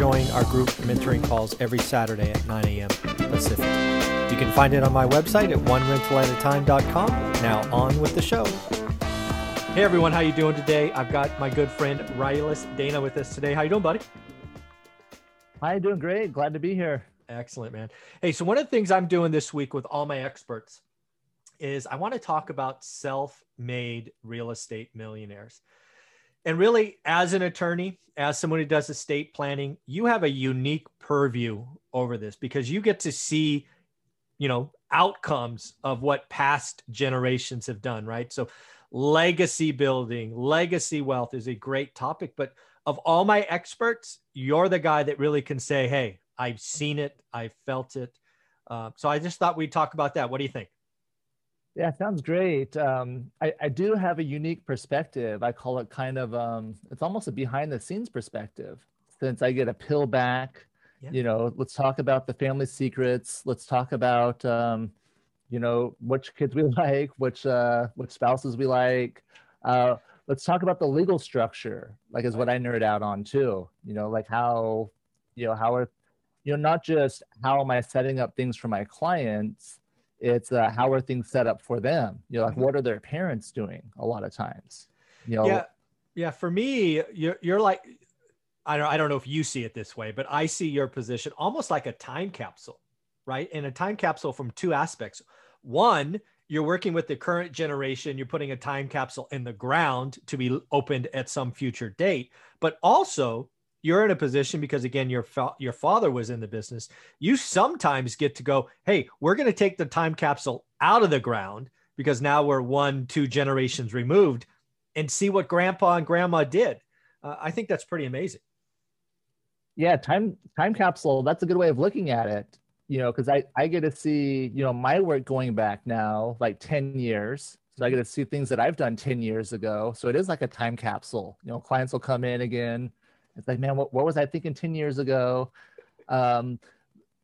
join our group mentoring calls every Saturday at 9 a.m. Pacific. You can find it on my website at onerentalatatime.com. Now on with the show. Hey everyone, how you doing today? I've got my good friend Rylus Dana with us today. How you doing, buddy? Hi, I'm doing great. Glad to be here. Excellent, man. Hey, so one of the things I'm doing this week with all my experts is I want to talk about self-made real estate millionaires. And really, as an attorney, as someone who does estate planning, you have a unique purview over this because you get to see, you know, outcomes of what past generations have done, right? So, legacy building, legacy wealth is a great topic. But of all my experts, you're the guy that really can say, hey, I've seen it, i've felt it. Uh, so I just thought we'd talk about that. What do you think? Yeah, sounds great. Um, I, I, do have a unique perspective. I call it kind of, um, it's almost a behind the scenes perspective since I get a pill back. Yeah. You know, let's talk about the family secrets. Let's talk about, um, you know, which kids we like, which, uh, which spouses we like. Uh, let's talk about the legal structure, like is what I nerd out on too. You know, like how, you know, how are you know not just how am i setting up things for my clients it's uh, how are things set up for them? You know like mm-hmm. what are their parents doing a lot of times? You know? Yeah. Yeah for me you're, you're like I don't, I don't know if you see it this way but i see your position almost like a time capsule right? And a time capsule from two aspects. One you're working with the current generation you're putting a time capsule in the ground to be opened at some future date but also you're in a position because again your fa- your father was in the business you sometimes get to go hey we're going to take the time capsule out of the ground because now we're one two generations removed and see what grandpa and grandma did. Uh, i think that's pretty amazing. Yeah time time capsule that's a good way of looking at it you know because i i get to see you know my work going back now like 10 years. So i get to see things that i've done 10 years ago. So it is like a time capsule. You know clients will come in again it's like, man, what, what was I thinking 10 years ago? Um,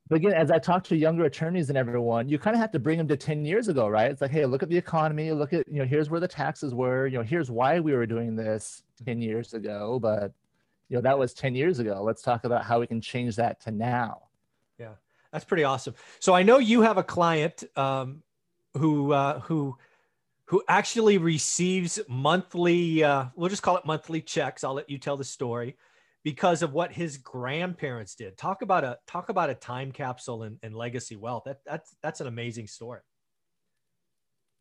but again, as I talk to younger attorneys and everyone, you kind of have to bring them to 10 years ago, right? It's like, hey, look at the economy, look at, you know, here's where the taxes were, you know, here's why we were doing this 10 years ago. But, you know, that was 10 years ago. Let's talk about how we can change that to now. Yeah, that's pretty awesome. So I know you have a client um, who, uh, who, who actually receives monthly, uh, we'll just call it monthly checks. I'll let you tell the story because of what his grandparents did. Talk about a talk about a time capsule and, and legacy wealth. That that's that's an amazing story.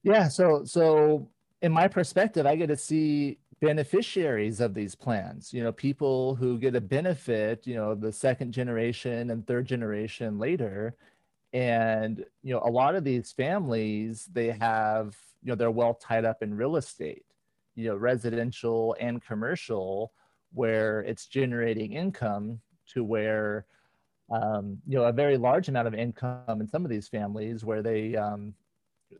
Yeah. So so in my perspective, I get to see beneficiaries of these plans. You know, people who get a benefit. You know, the second generation and third generation later, and you know, a lot of these families they have you know they're well tied up in real estate. You know, residential and commercial where it's generating income to where um, you know a very large amount of income in some of these families where they um,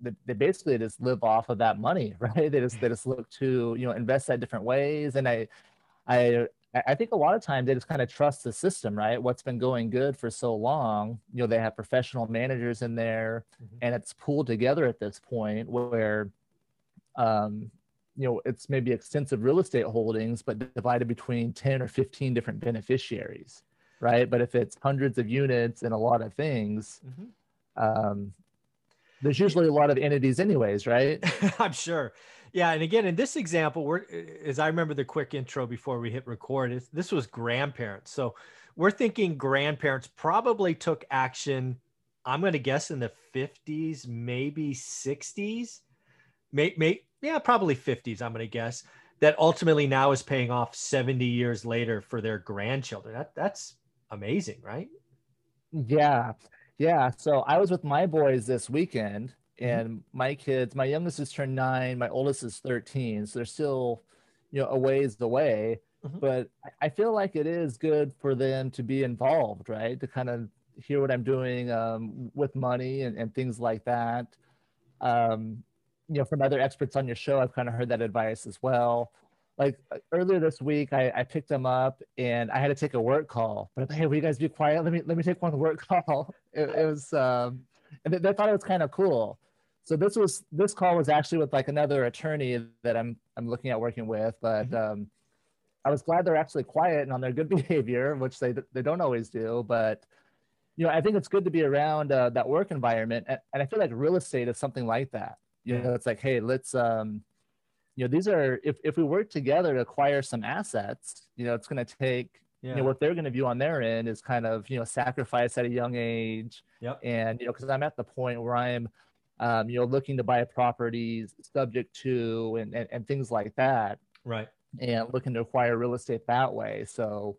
they, they basically just live off of that money right? They just they just look to you know invest that different ways. And i i i think a lot of times they just kind of trust the system right? What's been going good for so long you know they have professional managers in there mm-hmm. and it's pulled together at this point where um, you know it's maybe extensive real estate holdings but divided between 10 or 15 different beneficiaries right? But if it's hundreds of units and a lot of things mm-hmm. um, there's usually a lot of entities anyways right? I'm sure. Yeah and again in this example we're as i remember the quick intro before we hit record this was grandparents. So we're thinking grandparents probably took action i'm going to guess in the 50s maybe 60s may, may, yeah, probably 50s, I'm going to guess, that ultimately now is paying off 70 years later for their grandchildren. That, that's amazing, right? Yeah. Yeah. So I was with my boys this weekend mm-hmm. and mm-hmm. my kids, my youngest is turned nine, my oldest is 13. So they're still, you know, a ways away. Mm-hmm. But I feel like it is good for them to be involved, right? To kind of hear what I'm doing um, with money and, and things like that. Um, you know, from other experts on your show, I've kind of heard that advice as well. Like uh, earlier this week, I, I picked them up and I had to take a work call. But hey, will you guys be quiet? Let me let me take one work call. It, it was, um, and they, they thought it was kind of cool. So this was this call was actually with like another attorney that I'm I'm looking at working with, but mm-hmm. um, I was glad they're actually quiet and on their good behavior, which they they don't always do. But you know, I think it's good to be around uh, that work environment, and, and I feel like real estate is something like that. You know, it's like, hey, let's um, you know, these are if if we work together to acquire some assets, you know, it's going to take yeah. you know what they're going to view on their end is kind of you know sacrifice at a young age. Yep. And you know, because I'm at the point where I'm um, you know, looking to buy properties subject to and, and, and things like that. Right. And looking to acquire real estate that way. So,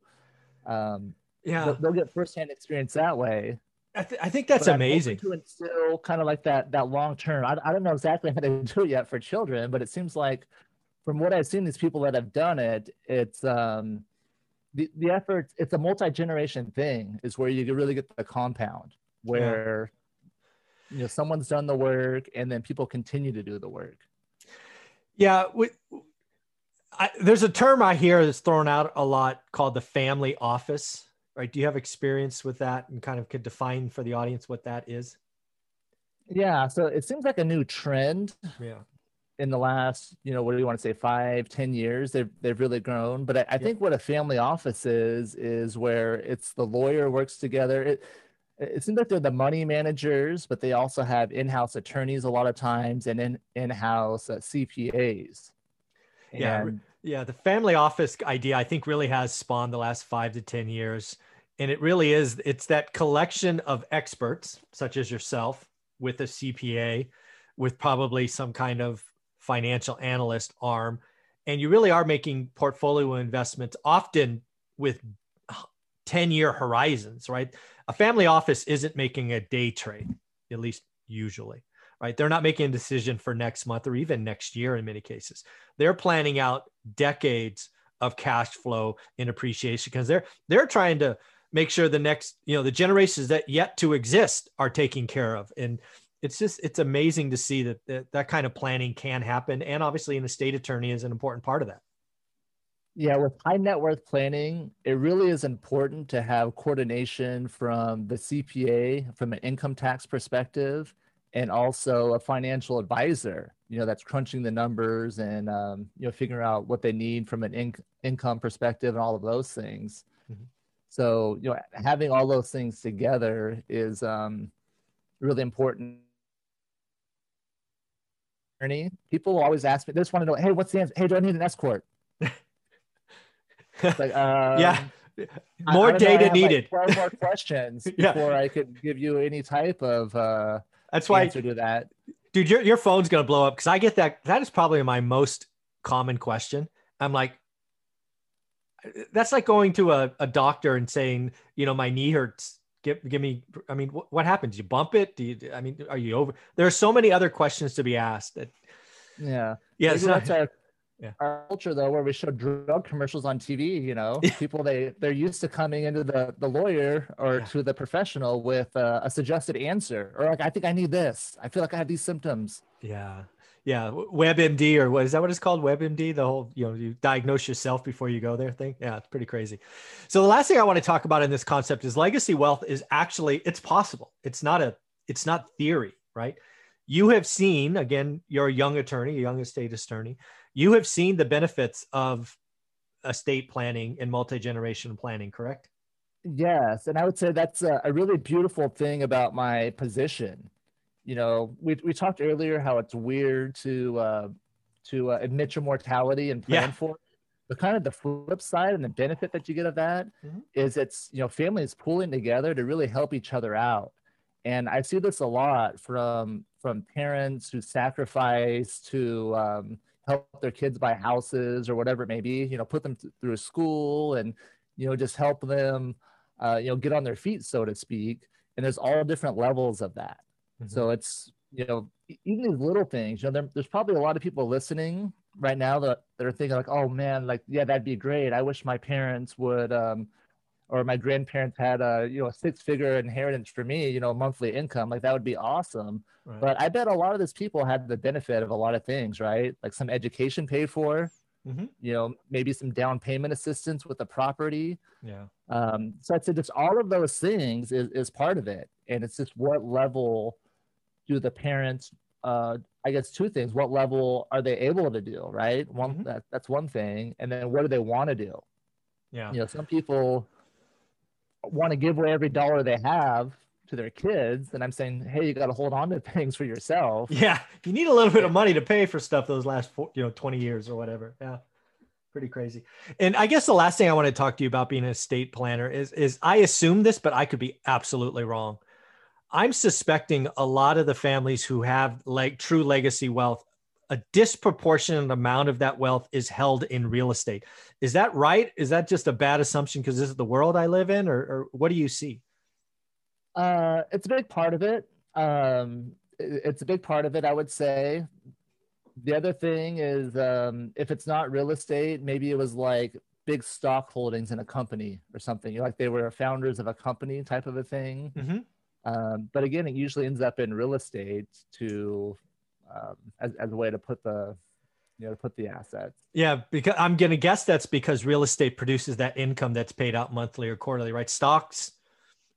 um, yeah, they'll, they'll get firsthand experience that way. I, th- I think that's but amazing. To instill kind of like that that long term. I, I don't know exactly how to do it yet for children, but it seems like from what I've seen, these people that have done it, it's um, the the effort. It's a multi generation thing. Is where you really get the compound where you know someone's done the work and then people continue to do the work yeah we, I, there's a term i hear that's thrown out a lot called the family office right? Do you have experience with that and kind of could define for the audience what that is? Yeah so it seems like a new trend yeah. in the last you know what do you want to say five ten years they've, they've really grown. But i, I think what a family office is is where it's the lawyer works together. It it seems like they're the money managers, but they also have in-house attorneys a lot of times and in in-house uh, CPAs. And yeah, yeah. The family office idea, I think, really has spawned the last five to ten years, and it really is. It's that collection of experts, such as yourself, with a CPA, with probably some kind of financial analyst arm, and you really are making portfolio investments, often with 10 year horizons, right? A family office isn't making a day trade, at least usually, right? They're not making a decision for next month or even next year in many cases. They're planning out decades of cash flow in appreciation because they're they're trying to make sure the next, you know, the generations that yet to exist are taken care of. And it's just it's amazing to see that that, that kind of planning can happen. And obviously an estate attorney is an important part of that. Yeah, with high net worth planning, it really is important to have coordination from the CPA from an income tax perspective and also a financial advisor, you know, that's crunching the numbers and, um, you know, figuring out what they need from an in- income perspective and all of those things. Mm-hmm. So, you know, having all those things together is um, really important. People always ask me, they just want to know, hey, what's the answer? Hey, do I need an S corp? like, um, yeah. More data needed. Like more questions yeah. before I could give you any type of uh, that's why answer to that. Dude, your, your phone's gonna blow up because I get that. That is probably my most common question. I'm like, that's like going to a, a doctor and saying, you know, my knee hurts. Give, give me. I mean, what, what happens? You bump it? Do you? I mean, are you over? There are so many other questions to be asked. That, yeah, yeah. that's our yeah. our culture though where we show drug commercials on tv you know people they they're used to coming into the the lawyer or yeah. to the professional with uh, a suggested answer or like i think i need this. I feel like i have these symptoms. Yeah. Yeah. Webmd or what is that what it's called? Webmd? The whole you know you diagnose yourself before you go there thing? Yeah it's pretty crazy. So the last thing i want to talk about in this concept is legacy wealth is actually it's possible. It's not a it's not theory right? You have seen again you're a young attorney a young estate attorney you have seen the benefits of estate planning and multi-generation planning correct yes and i would say that's a, a, really beautiful thing about my position you know we, we talked earlier how it's weird to uh, to uh, admit your mortality and plan yeah. for it but kind of the flip side and the benefit that you get of that mm-hmm. is it's you know families pulling together to really help each other out and i see this a lot from from parents who sacrifice to um, help their kids buy houses or whatever it may be you know put them th- through school and you know just help them uh, you know get on their feet so to speak. And there's all different levels of that. Mm-hmm. so it's you know even these little things you know there, there's probably a lot of people listening right now that, that are thinking like oh man like yeah that'd be great. I wish my parents would um or my grandparents had a you know a six figure inheritance for me you know monthly income like that would be awesome. Right. but i bet a lot of those people had the benefit of a lot of things right? Like some education paid for mm-hmm. you know maybe some down payment assistance with the property. Yeah. Um so i'd say just all of those things is, is part of it. And it's just what level do the parents uh i guess two things what level are they able to do right? One mm-hmm. that, that's one thing. And then what do they want to do? Yeah. You know some people want to give away every dollar they have to their kids and i'm saying hey you got to hold on to things for yourself. Yeah you need a little bit of money to pay for stuff those last four, you know 20 years or whatever. Yeah pretty crazy. And i guess the last thing i want to talk to you about being an estate planner is is i assume this but i could be absolutely wrong. I'm suspecting a lot of the families who have like true legacy wealth a disproportionate amount of that wealth is held in real estate. Is that right? Is that just a bad assumption because this is the world I live in, or, or what do you see? Uh, it's a big part of it. Um, it's a big part of it, I would say. The other thing is um, if it's not real estate, maybe it was like big stock holdings in a company or something. Like they were founders of a company type of a thing. Mm-hmm. Um, but again, it usually ends up in real estate to um, as, as a way to put the you know to put the assets yeah because i'm gonna guess that's because real estate produces that income that's paid out monthly or quarterly right? Stocks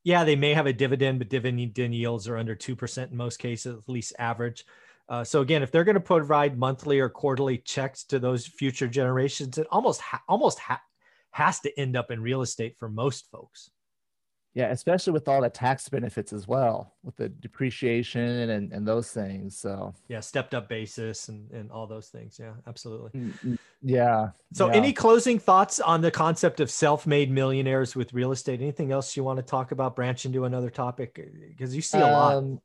yeah they may have a dividend but dividend yields are under 2% in most cases at least average. Uh, so again if they're going to provide monthly or quarterly checks to those future generations it almost ha- almost ha- has to end up in real estate for most folks yeah, especially with all the tax benefits as well, with the depreciation and, and those things. So yeah, stepped up basis and, and all those things. Yeah, absolutely. Mm, mm, yeah. So yeah. any closing thoughts on the concept of self-made millionaires with real estate? Anything else you want to talk about? Branch into another topic because you see a lot. Um,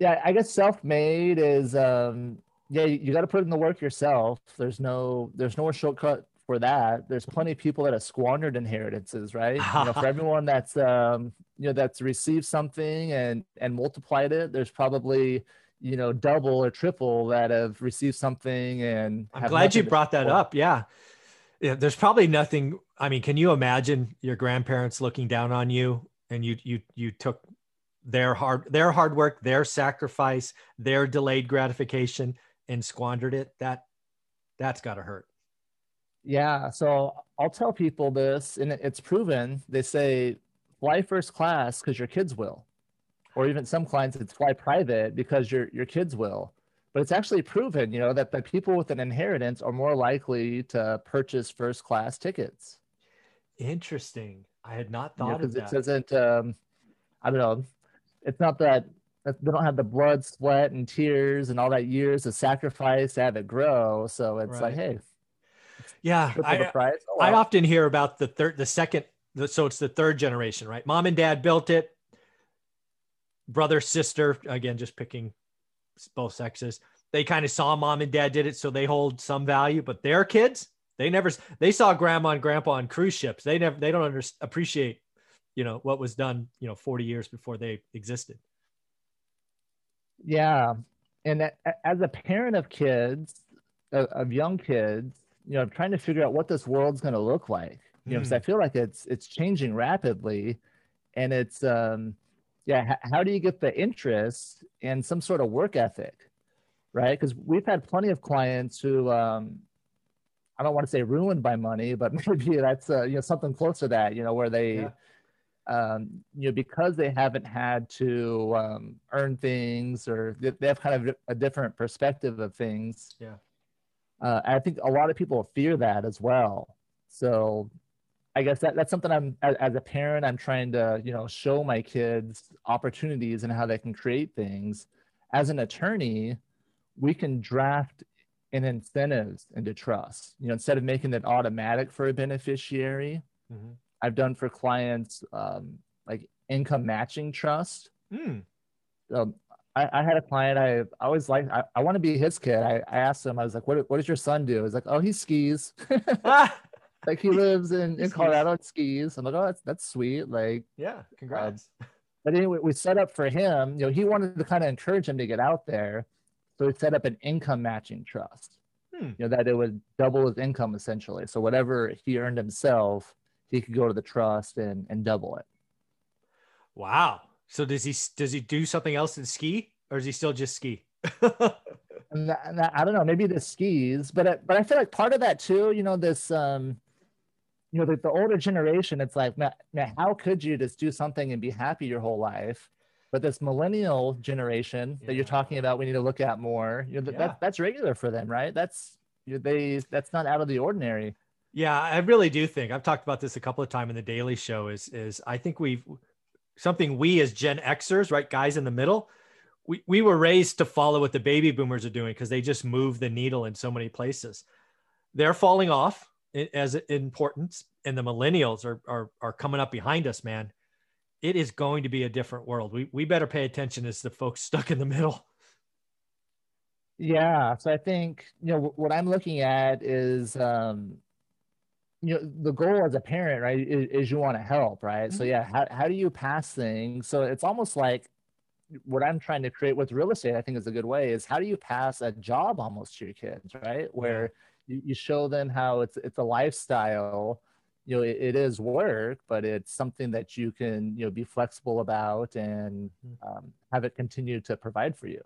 yeah, I guess self-made is um yeah, you, you got to put in the work yourself. There's no there's no shortcut for that. There's plenty of people that have squandered inheritances, right? you know, for everyone that's um, you know that's received something and and multiplied it, there's probably you know double or triple that have received something and. I'm glad you brought that up. Yeah. Yeah, there's probably nothing. I mean, can you imagine your grandparents looking down on you and you you you took their hard their hard work, their sacrifice, their delayed gratification and squandered it? That that's got to hurt. Yeah. So I'll tell people this, and it's proven. They say fly first class because your kids will, or even some clients it's fly private because your your kids will. But it's actually proven, you know, that the people with an inheritance are more likely to purchase first class tickets. Interesting. I had not thought you know, of that. It doesn't. Um, I don't know. It's not that they don't have the blood, sweat, and tears and all that years of sacrifice to have it grow. So it's right. like, hey, yeah, I, oh, wow. I often hear about the third, the second, the, so it's the third generation, right? Mom and dad built it. Brother, sister, again, just picking both sexes. They kind of saw mom and dad did it, so they hold some value. But their kids, they never, they saw grandma and grandpa on cruise ships. They never, they don't under, appreciate, you know, what was done, you know, 40 years before they existed. Yeah, and as a parent of kids, of young kids, you know, I'm trying to figure out what this world's going to look like. You know, because I hmm. feel like it's it's changing rapidly, and it's um, yeah. H- how do you get the interest and some sort of work ethic, right? Because we've had plenty of clients who um, I don't want to say ruined by money, but maybe that's uh, you know something close to that. You know, where they. Yeah. Um, you know, because they haven't had to um, earn things or they have kind of a different perspective of things. Yeah uh, I think a lot of people fear that as well. So I guess that, that's something I'm as, as, a parent, I'm trying to, you know, show my kids opportunities and how they can create things. As an attorney, we can draft in incentives into trust. You know, instead of making it automatic for a beneficiary, mm-hmm. I've done for clients um, like income matching trust. Mm. Um, I, I, had a client I, I always like I, I want to be his kid. I, I asked him, I was like, what what does your son do? He's like, oh, he skis. like he lives in, in Colorado and skis. I'm like, oh, that's that's sweet. Like, yeah, congrats. Um, but anyway, we set up for him, you know, he wanted to kind of encourage him to get out there. So we set up an income matching trust. Hmm. You know, that it would double his income essentially. So whatever he earned himself, he could go to the trust and and double it. Wow. So does he does he do something else than ski, or is he still just ski? and that, and that, I don't know, maybe the skis, but I, but I feel like part of that too, you know, this um, you know, the, the older generation, it's like, man, man, how could you just do something and be happy your whole life? But this millennial generation yeah. that you're talking about, we need to look at more. You know, yeah. that, that's regular for them, right? That's they that's not out of the ordinary. Yeah, I really do think I've talked about this a couple of times in the Daily Show. Is is I think we've something we as Gen Xers, right, guys in the middle, we we were raised to follow what the baby boomers are doing because they just move the needle in so many places. They're falling off as importance, and the millennials are are are coming up behind us, man it is going to be a different world. We we better pay attention as the folks stuck in the middle. Yeah, so I think you know what I'm looking at is um you know the goal as a parent right is, is you want to help right mm-hmm. so yeah how, how do you pass things so it's almost like what i'm trying to create with real estate i think is a good way is how do you pass a job almost to your kids right where yeah. you, you show them how it's it's a lifestyle you know it, it is work but it's something that you can you know be flexible about and mm-hmm. um, have it continue to provide for you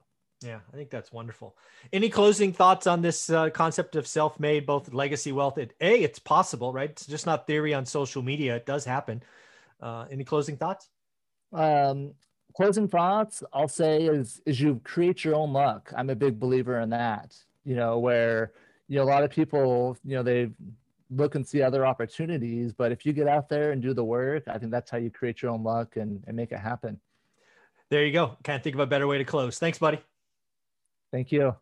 yeah i think that's wonderful any closing thoughts on this uh, concept of self-made both legacy wealth it, a it's possible right it's just not theory on social media it does happen uh, any closing thoughts um, closing thoughts i'll say is is you create your own luck i'm a big believer in that you know where you know a lot of people you know they look and see other opportunities. But if you get out there and do the work, I think that's how you create your own luck and, and make it happen. There you go. Can't think of a better way to close. Thanks, buddy. Thank you.